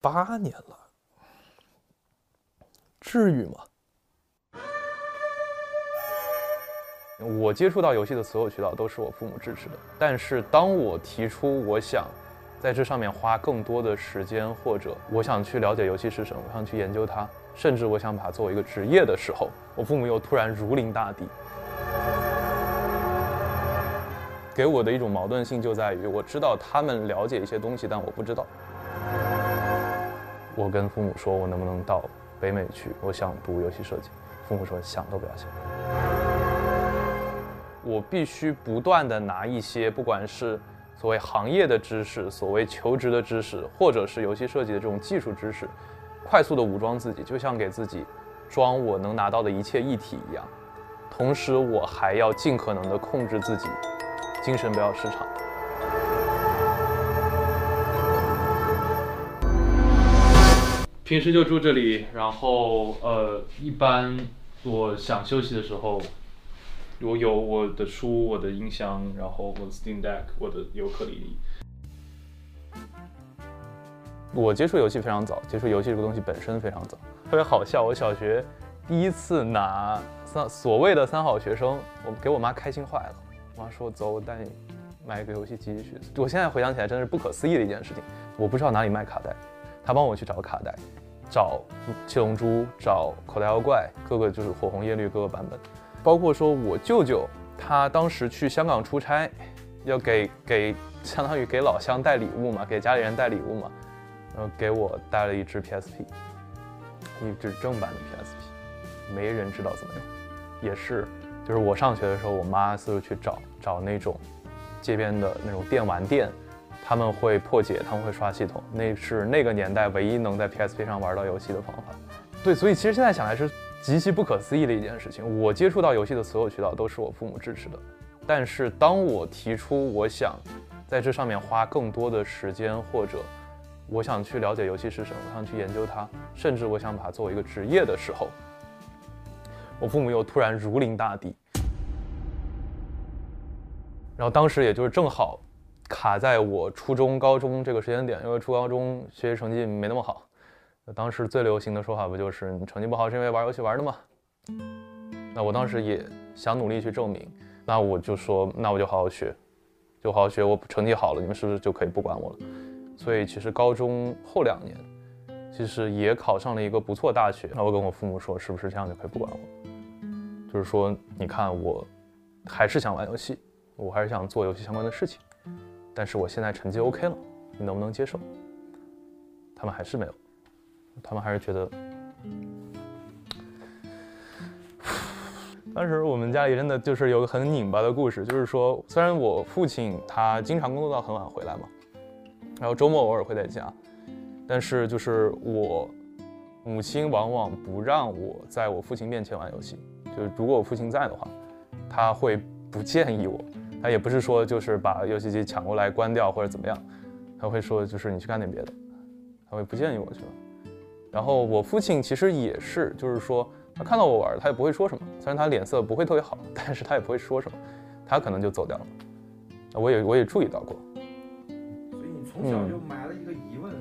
八年了，至于吗？我接触到游戏的所有渠道都是我父母支持的，但是当我提出我想在这上面花更多的时间，或者我想去了解游戏是什么，我想去研究它，甚至我想把它作为一个职业的时候，我父母又突然如临大敌。给我的一种矛盾性就在于，我知道他们了解一些东西，但我不知道。我跟父母说，我能不能到北美去？我想读游戏设计。父母说想都不要想。我必须不断的拿一些，不管是所谓行业的知识，所谓求职的知识，或者是游戏设计的这种技术知识，快速的武装自己，就像给自己装我能拿到的一切一体一样。同时，我还要尽可能的控制自己。精神不要失常。平时就住这里，然后呃，一般我想休息的时候，我有我的书、我的音箱，然后我的 Steam Deck，我的尤克里里。我接触游戏非常早，接触游戏这个东西本身非常早，特别好笑。我小学第一次拿三所谓的三好学生，我给我妈开心坏了。我妈说走，我带你买一个游戏机去。我现在回想起来，真的是不可思议的一件事情。我不知道哪里卖卡带，他帮我去找卡带，找七龙珠，找口袋妖怪，各个就是火红叶绿各个版本。包括说我舅舅，他当时去香港出差，要给给相当于给老乡带礼物嘛，给家里人带礼物嘛，然后给我带了一支 PSP，一支正版的 PSP，没人知道怎么用，也是。就是我上学的时候，我妈四处去找找那种街边的那种电玩店，他们会破解，他们会刷系统，那是那个年代唯一能在 PSP 上玩到游戏的方法。对，所以其实现在想来是极其不可思议的一件事情。我接触到游戏的所有渠道都是我父母支持的，但是当我提出我想在这上面花更多的时间，或者我想去了解游戏是什么，我想去研究它，甚至我想把它作为一个职业的时候。我父母又突然如临大敌，然后当时也就是正好卡在我初中、高中这个时间点，因为初高中学习成绩没那么好，当时最流行的说法不就是你成绩不好是因为玩游戏玩的吗？那我当时也想努力去证明，那我就说那我就好好学，就好好学，我成绩好了，你们是不是就可以不管我了？所以其实高中后两年，其实也考上了一个不错大学，那我跟我父母说，是不是这样就可以不管我？就是说，你看，我还是想玩游戏，我还是想做游戏相关的事情，但是我现在成绩 OK 了，你能不能接受？他们还是没有，他们还是觉得。当时我们家里真的就是有个很拧巴的故事，就是说，虽然我父亲他经常工作到很晚回来嘛，然后周末偶尔会在家，但是就是我母亲往往不让我在我父亲面前玩游戏。就是如果我父亲在的话，他会不建议我，他也不是说就是把游戏机抢过来关掉或者怎么样，他会说就是你去干点别的，他会不建议我去。然后我父亲其实也是，就是说他看到我玩，他也不会说什么，虽然他脸色不会特别好，但是他也不会说什么，他可能就走掉了。我也我也注意到过。所以你从小就埋了一个疑问。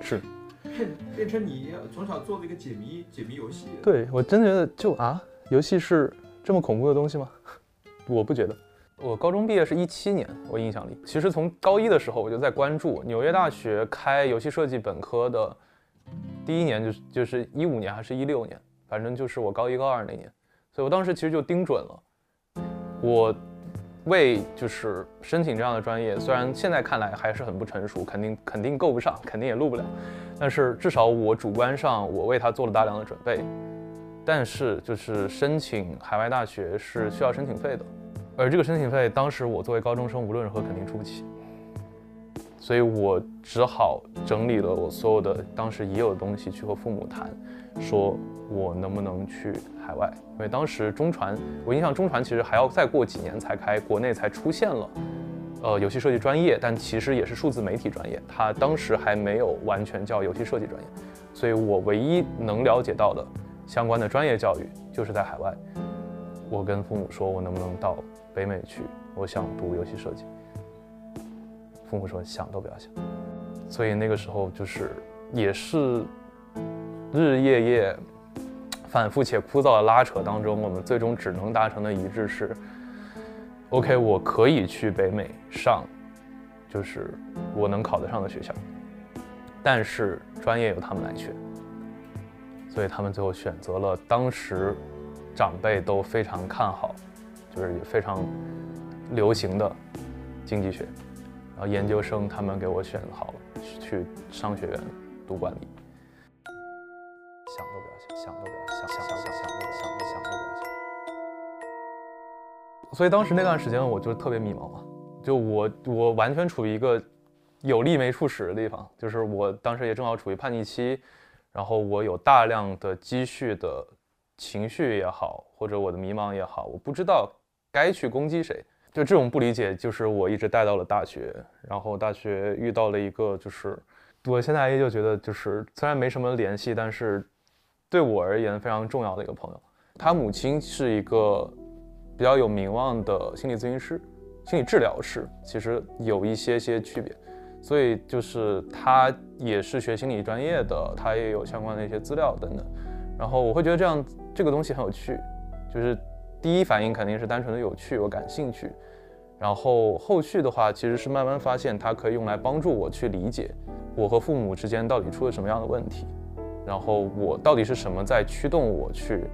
是。变变成你从小做这个解谜解谜游戏，对我真觉得就啊，游戏是这么恐怖的东西吗？我不觉得。我高中毕业是一七年，我印象里，其实从高一的时候我就在关注纽约大学开游戏设计本科的第一年，就是就是一五年还是一六年，反正就是我高一高二那年，所以我当时其实就盯准了我。为就是申请这样的专业，虽然现在看来还是很不成熟，肯定肯定够不上，肯定也录不了，但是至少我主观上我为他做了大量的准备。但是就是申请海外大学是需要申请费的，而这个申请费当时我作为高中生无论如何肯定出不起，所以我只好整理了我所有的当时已有的东西去和父母谈，说我能不能去。海外，因为当时中传，我印象中传其实还要再过几年才开，国内才出现了，呃，游戏设计专业，但其实也是数字媒体专业，它当时还没有完全叫游戏设计专业，所以我唯一能了解到的相关的专业教育就是在海外。我跟父母说，我能不能到北美去？我想读游戏设计。父母说想都不要想。所以那个时候就是也是日日夜夜反复且枯燥的拉扯当中，我们最终只能达成的一致是：OK，我可以去北美上，就是我能考得上的学校，但是专业由他们来选。所以他们最后选择了当时长辈都非常看好，就是也非常流行的经济学。然后研究生他们给我选好了去商学院读管理，想都不要想，想都不要想，想想想想想想都不要想。所以当时那段时间我就特别迷茫嘛，就我我完全处于一个有力没处使的地方，就是我当时也正好处于叛逆期。然后我有大量的积蓄的情绪也好，或者我的迷茫也好，我不知道该去攻击谁。就这种不理解，就是我一直带到了大学。然后大学遇到了一个，就是我现在依旧觉得，就是虽然没什么联系，但是对我而言非常重要的一个朋友。他母亲是一个比较有名望的心理咨询师、心理治疗师，其实有一些些区别。所以就是他也是学心理专业的，他也有相关的一些资料等等。然后我会觉得这样这个东西很有趣，就是第一反应肯定是单纯的有趣，我感兴趣。然后后续的话，其实是慢慢发现它可以用来帮助我去理解我和父母之间到底出了什么样的问题，然后我到底是什么在驱动我去，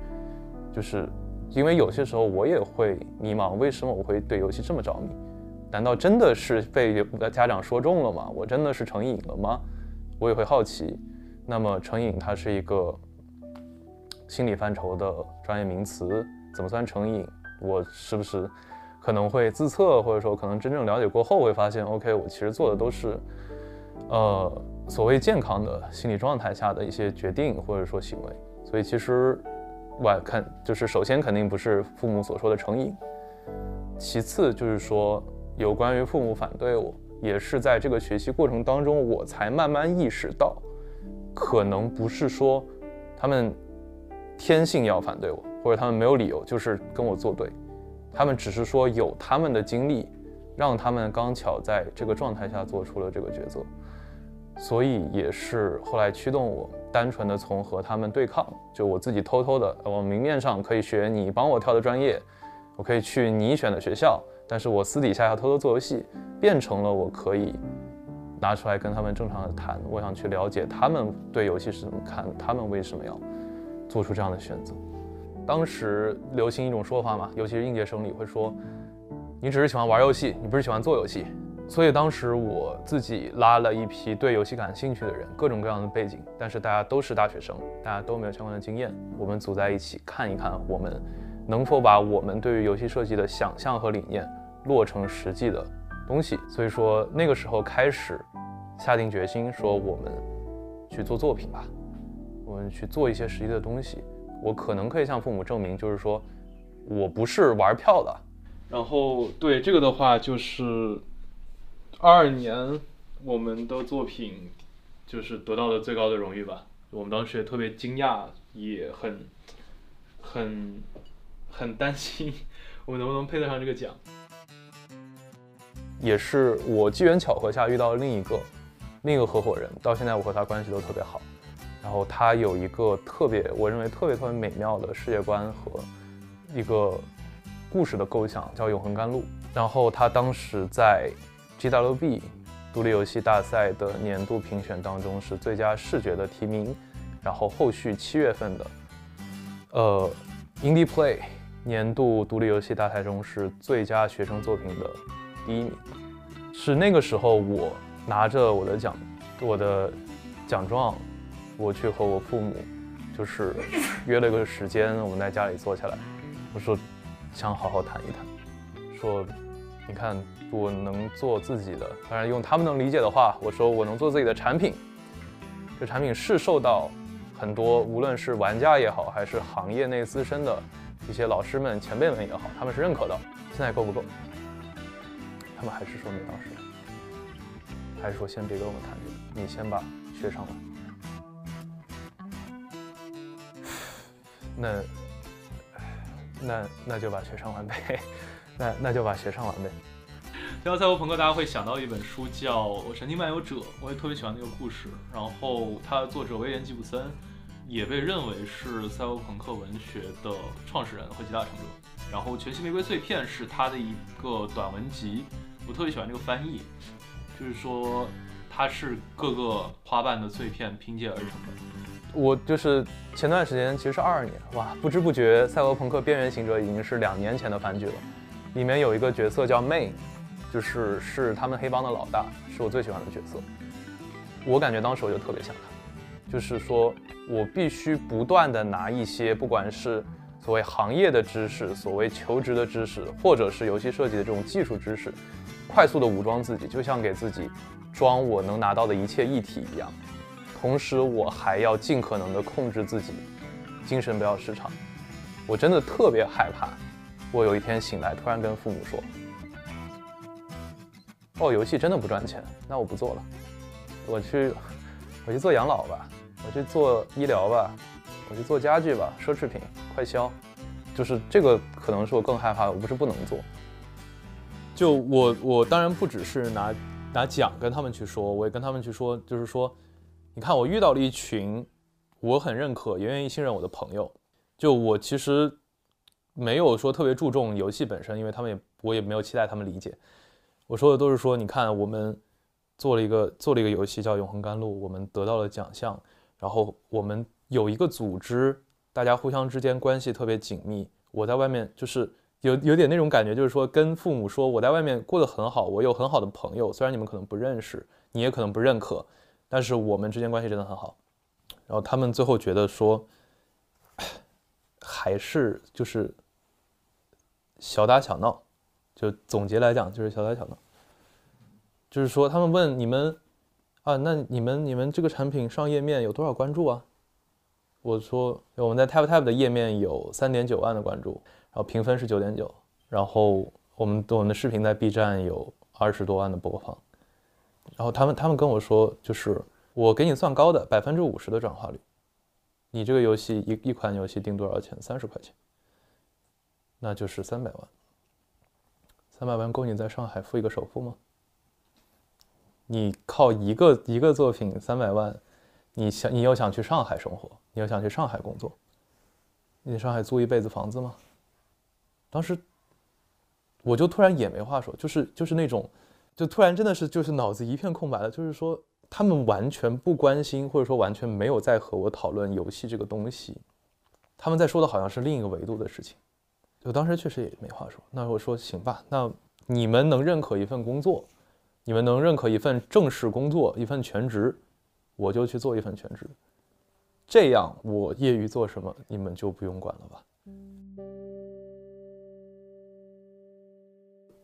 就是因为有些时候我也会迷茫，为什么我会对游戏这么着迷？难道真的是被家长说中了吗？我真的是成瘾了吗？我也会好奇。那么成瘾它是一个心理范畴的专业名词，怎么算成瘾？我是不是可能会自测，或者说可能真正了解过后会发现，OK，我其实做的都是呃所谓健康的心理状态下的一些决定或者说行为。所以其实我看就是首先肯定不是父母所说的成瘾，其次就是说。有关于父母反对我，也是在这个学习过程当中，我才慢慢意识到，可能不是说他们天性要反对我，或者他们没有理由就是跟我作对，他们只是说有他们的经历，让他们刚巧在这个状态下做出了这个抉择，所以也是后来驱动我单纯的从和他们对抗，就我自己偷偷的往明面上可以学你帮我挑的专业，我可以去你选的学校。但是我私底下要偷偷做游戏，变成了我可以拿出来跟他们正常的谈。我想去了解他们对游戏是怎么看，他们为什么要做出这样的选择。当时流行一种说法嘛，尤其是应届生里会说，你只是喜欢玩游戏，你不是喜欢做游戏。所以当时我自己拉了一批对游戏感兴趣的人，各种各样的背景，但是大家都是大学生，大家都没有相关的经验，我们组在一起看一看，我们能否把我们对于游戏设计的想象和理念。落成实际的东西，所以说那个时候开始下定决心说我们去做作品吧，我们去做一些实际的东西。我可能可以向父母证明，就是说我不是玩票的。然后对这个的话，就是二二年我们的作品就是得到了最高的荣誉吧。我们当时也特别惊讶，也很很很担心我们能不能配得上这个奖。也是我机缘巧合下遇到了另一个另一个合伙人，到现在我和他关系都特别好。然后他有一个特别，我认为特别特别美妙的世界观和一个故事的构想，叫《永恒甘露》。然后他当时在 GWB 独立游戏大赛的年度评选当中是最佳视觉的提名，然后后续七月份的呃 Indie Play 年度独立游戏大赛中是最佳学生作品的。第一名是那个时候，我拿着我的奖，我的奖状，我去和我父母，就是约了个时间，我们在家里坐下来，我说想好好谈一谈，说你看我能做自己的，当然用他们能理解的话，我说我能做自己的产品，这产品是受到很多无论是玩家也好，还是行业内资深的一些老师们、前辈们也好，他们是认可的，现在够不够？他们还是说没到时，还是说先别跟我们谈这个，你先把学上完。那，那那就把学上完呗，那那就把学上完呗。提到赛博朋克，大家会想到一本书叫《神经漫游者》，我也特别喜欢那个故事。然后它的作者威廉吉普森也被认为是赛博朋克文学的创始人和集大成者。然后《全息玫瑰碎片》是他的一个短文集，我特别喜欢这个翻译，就是说它是各个花瓣的碎片拼接而成的。我就是前段时间，其实是二二年，哇，不知不觉《赛博朋克：边缘行者》已经是两年前的番剧了。里面有一个角色叫 May，就是是他们黑帮的老大，是我最喜欢的角色。我感觉当时我就特别想他，就是说我必须不断的拿一些不管是所谓行业的知识、所谓求职的知识，或者是游戏设计的这种技术知识，快速的武装自己，就像给自己装我能拿到的一切一体一样。同时，我还要尽可能的控制自己，精神不要失常。我真的特别害怕，我有一天醒来，突然跟父母说：“哦，游戏真的不赚钱，那我不做了，我去，我去做养老吧，我去做医疗吧，我去做家具吧，奢侈品、快销。”就是这个可能是我更害怕的，我不是不能做。就我，我当然不只是拿拿奖跟他们去说，我也跟他们去说，就是说。你看，我遇到了一群我很认可也愿意信任我的朋友。就我其实没有说特别注重游戏本身，因为他们也我也没有期待他们理解。我说的都是说，你看我们做了一个做了一个游戏叫《永恒甘露》，我们得到了奖项，然后我们有一个组织，大家互相之间关系特别紧密。我在外面就是有有点那种感觉，就是说跟父母说我在外面过得很好，我有很好的朋友，虽然你们可能不认识，你也可能不认可。但是我们之间关系真的很好，然后他们最后觉得说，还是就是小打小闹，就总结来讲就是小打小闹，就是说他们问你们啊，那你们你们这个产品上页面有多少关注啊？我说我们在 Tap Tap 的页面有三点九万的关注，然后评分是九点九，然后我们我们的视频在 B 站有二十多万的播放。然后他们他们跟我说，就是我给你算高的百分之五十的转化率，你这个游戏一一款游戏定多少钱？三十块钱，那就是三百万。三百万够你在上海付一个首付吗？你靠一个一个作品三百万，你想你又想去上海生活，你又想去上海工作，你上海租一辈子房子吗？当时我就突然也没话说，就是就是那种。就突然真的是就是脑子一片空白了，就是说他们完全不关心，或者说完全没有在和我讨论游戏这个东西，他们在说的好像是另一个维度的事情。就当时确实也没话说。那我说行吧，那你们能认可一份工作，你们能认可一份正式工作，一份全职，我就去做一份全职。这样我业余做什么，你们就不用管了吧。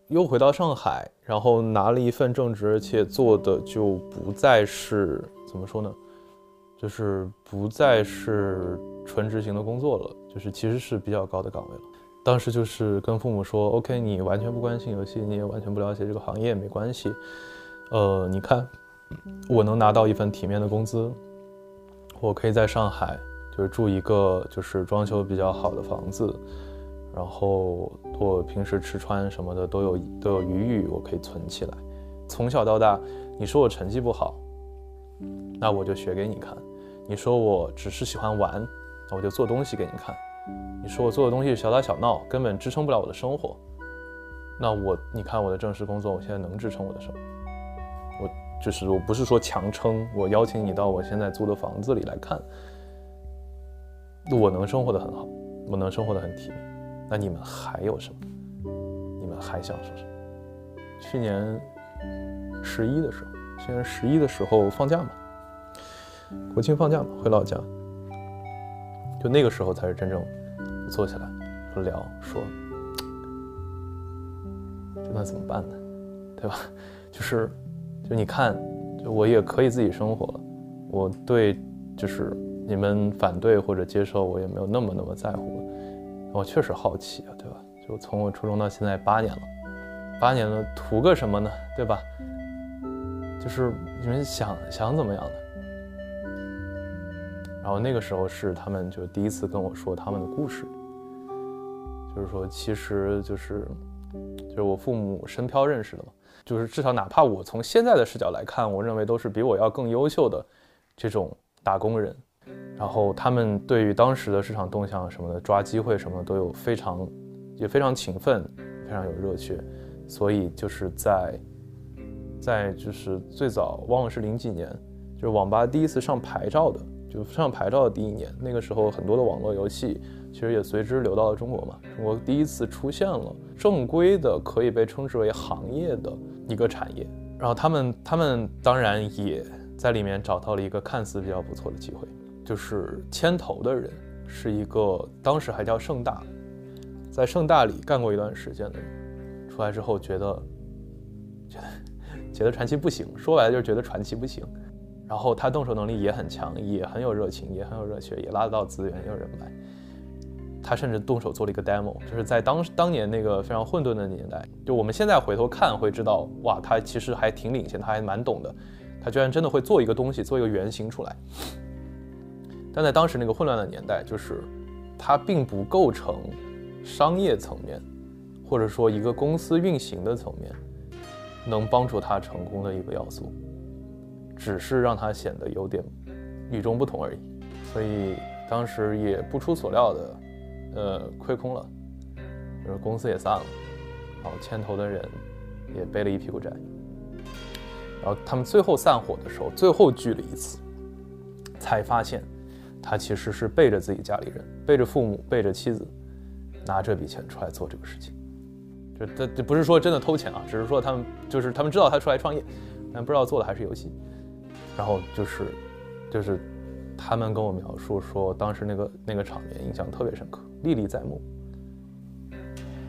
又回到上海，然后拿了一份正职，而且做的就不再是怎么说呢，就是不再是纯执行的工作了，就是其实是比较高的岗位了。当时就是跟父母说，OK，你完全不关心游戏，你也完全不了解这个行业，没关系。呃，你看，我能拿到一份体面的工资，我可以在上海就是住一个就是装修比较好的房子。然后我平时吃穿什么的都有都有余裕，我可以存起来。从小到大，你说我成绩不好，那我就学给你看；你说我只是喜欢玩，那我就做东西给你看；你说我做的东西小打小闹，根本支撑不了我的生活，那我你看我的正式工作，我现在能支撑我的生活。我就是我不是说强撑，我邀请你到我现在租的房子里来看，我能生活的很好，我能生活的很体面。那你们还有什么？你们还想说什么？去年十一的时候，去年十一的时候放假嘛，国庆放假嘛，回老家，就那个时候才是真正坐下来说聊说，那怎么办呢？对吧？就是，就你看，我也可以自己生活了，我对就是你们反对或者接受，我也没有那么那么在乎了。我确实好奇啊，对吧？就从我初中到现在八年了，八年了，图个什么呢？对吧？就是你们想想怎么样的？然后那个时候是他们就第一次跟我说他们的故事，就是说其实就是就是我父母深漂认识的嘛，就是至少哪怕我从现在的视角来看，我认为都是比我要更优秀的这种打工人。然后他们对于当时的市场动向什么的，抓机会什么的都有非常也非常勤奋，非常有热血。所以就是在在就是最早忘了是零几年，就是网吧第一次上牌照的，就上牌照的第一年，那个时候很多的网络游戏其实也随之流到了中国嘛。中国第一次出现了正规的可以被称之为行业的一个产业，然后他们他们当然也在里面找到了一个看似比较不错的机会，就是牵头的人是一个当时还叫盛大，在盛大里干过一段时间的人，出来之后觉得觉得觉得传奇不行，说白了就是觉得传奇不行。然后他动手能力也很强，也很有热情，也很有热血，也拉得到资源，也有人脉。他甚至动手做了一个 demo，就是在当当年那个非常混沌的年代，就我们现在回头看会知道，哇，他其实还挺领先，他还蛮懂的，他居然真的会做一个东西，做一个原型出来。但在当时那个混乱的年代，就是它并不构成商业层面，或者说一个公司运行的层面，能帮助他成功的一个要素，只是让他显得有点与众不同而已。所以当时也不出所料的，呃，亏空了，就是公司也散了，然后牵头的人也背了一屁股债。然后他们最后散伙的时候，最后聚了一次，才发现。他其实是背着自己家里人，背着父母，背着妻子，拿这笔钱出来做这个事情。就这这不是说真的偷钱啊，只是说他们就是他们知道他出来创业，但不知道做的还是游戏。然后就是就是他们跟我描述说，当时那个那个场面印象特别深刻，历历在目。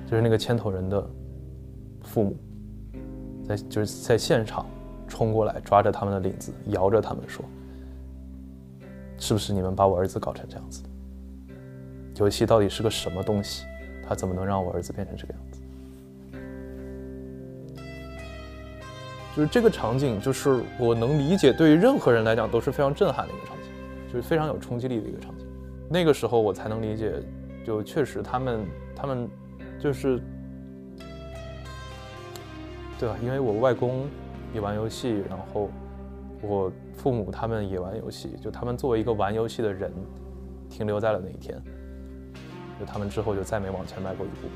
就是那个牵头人的父母，在就是在现场冲过来，抓着他们的领子，摇着他们说。是不是你们把我儿子搞成这样子的？游戏到底是个什么东西？他怎么能让我儿子变成这个样子？就是这个场景，就是我能理解，对于任何人来讲都是非常震撼的一个场景，就是非常有冲击力的一个场景。那个时候我才能理解，就确实他们他们就是，对吧？因为我外公也玩游戏，然后。我父母他们也玩游戏，就他们作为一个玩游戏的人，停留在了那一天，就他们之后就再没往前迈过一步。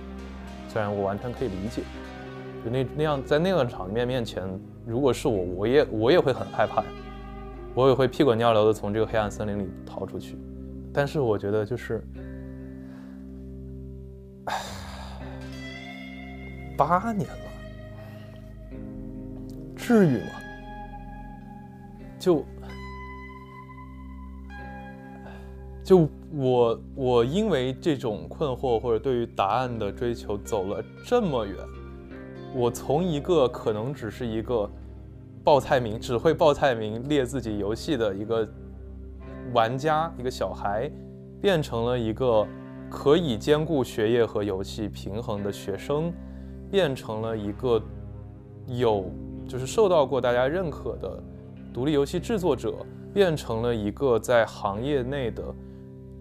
虽然我完全可以理解，就那那样在那个场面面前，如果是我，我也我也会很害怕，我也会屁滚尿流的从这个黑暗森林里逃出去。但是我觉得就是，八年了，至于吗？就就我我因为这种困惑或者对于答案的追求走了这么远，我从一个可能只是一个报菜名只会报菜名列自己游戏的一个玩家一个小孩，变成了一个可以兼顾学业和游戏平衡的学生，变成了一个有就是受到过大家认可的。独立游戏制作者变成了一个在行业内的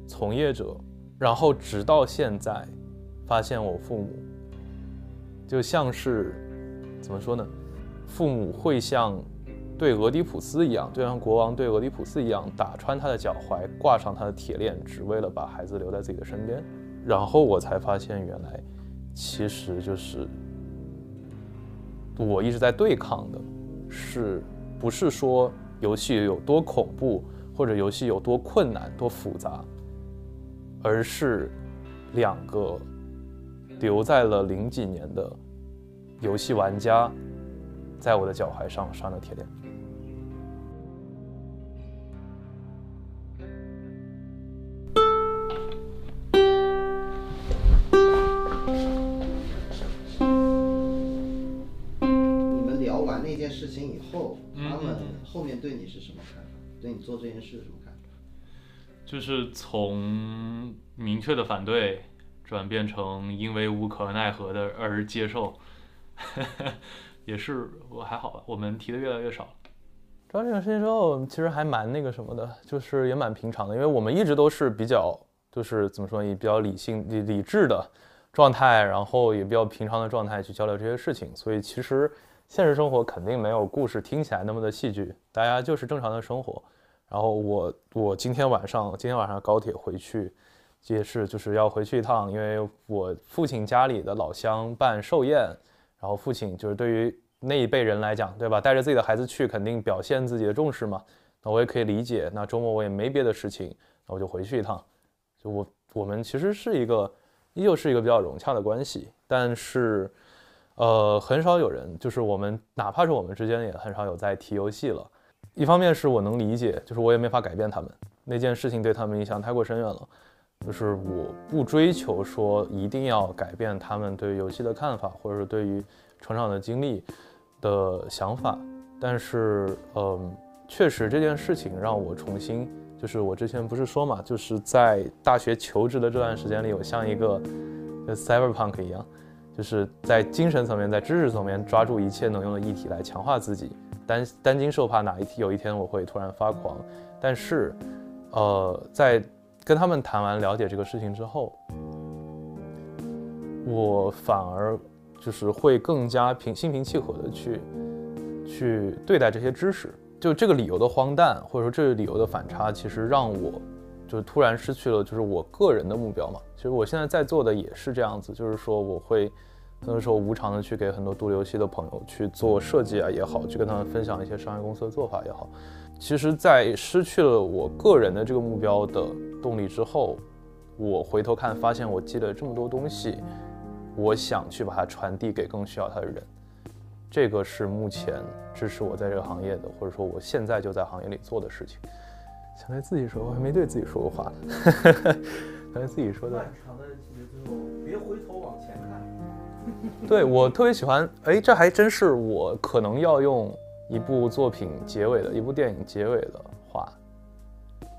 从业者，然后直到现在，发现我父母就像是怎么说呢？父母会像对俄狄浦斯一样，就像国王对俄狄浦斯一样，打穿他的脚踝，挂上他的铁链，只为了把孩子留在自己的身边。然后我才发现，原来其实就是我一直在对抗的是。不是说游戏有多恐怖，或者游戏有多困难、多复杂，而是两个留在了零几年的游戏玩家，在我的脚踝上拴了铁链。后面对你是什么看法？对你做这件事什么看法？就是从明确的反对转变成因为无可奈何的而接受，也是我还好吧。我们提的越来越少。知道这个事情之后，其实还蛮那个什么的，就是也蛮平常的，因为我们一直都是比较，就是怎么说，也比较理性、理理智的状态，然后也比较平常的状态去交流这些事情，所以其实。现实生活肯定没有故事听起来那么的戏剧，大家就是正常的生活。然后我我今天晚上今天晚上高铁回去，也是就是要回去一趟，因为我父亲家里的老乡办寿宴，然后父亲就是对于那一辈人来讲，对吧？带着自己的孩子去，肯定表现自己的重视嘛。那我也可以理解。那周末我也没别的事情，那我就回去一趟。就我我们其实是一个依旧是一个比较融洽的关系，但是呃很少有人就是我们哪怕是我们之间也很少有在提游戏了。一方面是我能理解，就是我也没法改变他们那件事情对他们影响太过深远了，就是我不追求说一定要改变他们对游戏的看法，或者是对于成长的经历的想法，但是嗯，确实这件事情让我重新，就是我之前不是说嘛，就是在大学求职的这段时间里，我像一个 cyberpunk 一样，就是在精神层面，在知识层面抓住一切能用的议题来强化自己。担担惊受怕，哪一天有一天我会突然发狂。但是，呃，在跟他们谈完了解这个事情之后，我反而就是会更加平心平气和的去去对待这些知识。就这个理由的荒诞，或者说这个理由的反差，其实让我就突然失去了就是我个人的目标嘛。其实我现在在做的也是这样子，就是说我会。很多时候无偿的去给很多独立游戏的朋友去做设计啊也好，去跟他们分享一些商业公司的做法也好。其实，在失去了我个人的这个目标的动力之后，我回头看发现我积累这么多东西，我想去把它传递给更需要它的人。这个是目前支持我在这个行业的，或者说我现在就在行业里做的事情。想对自己说，我还没对自己说过话呢。想对自己说的。漫长的节奏，别回头往前看。对我特别喜欢，哎，这还真是我可能要用一部作品结尾的一部电影结尾的话，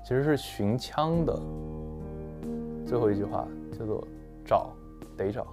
其实是寻枪的最后一句话，叫做找，得找。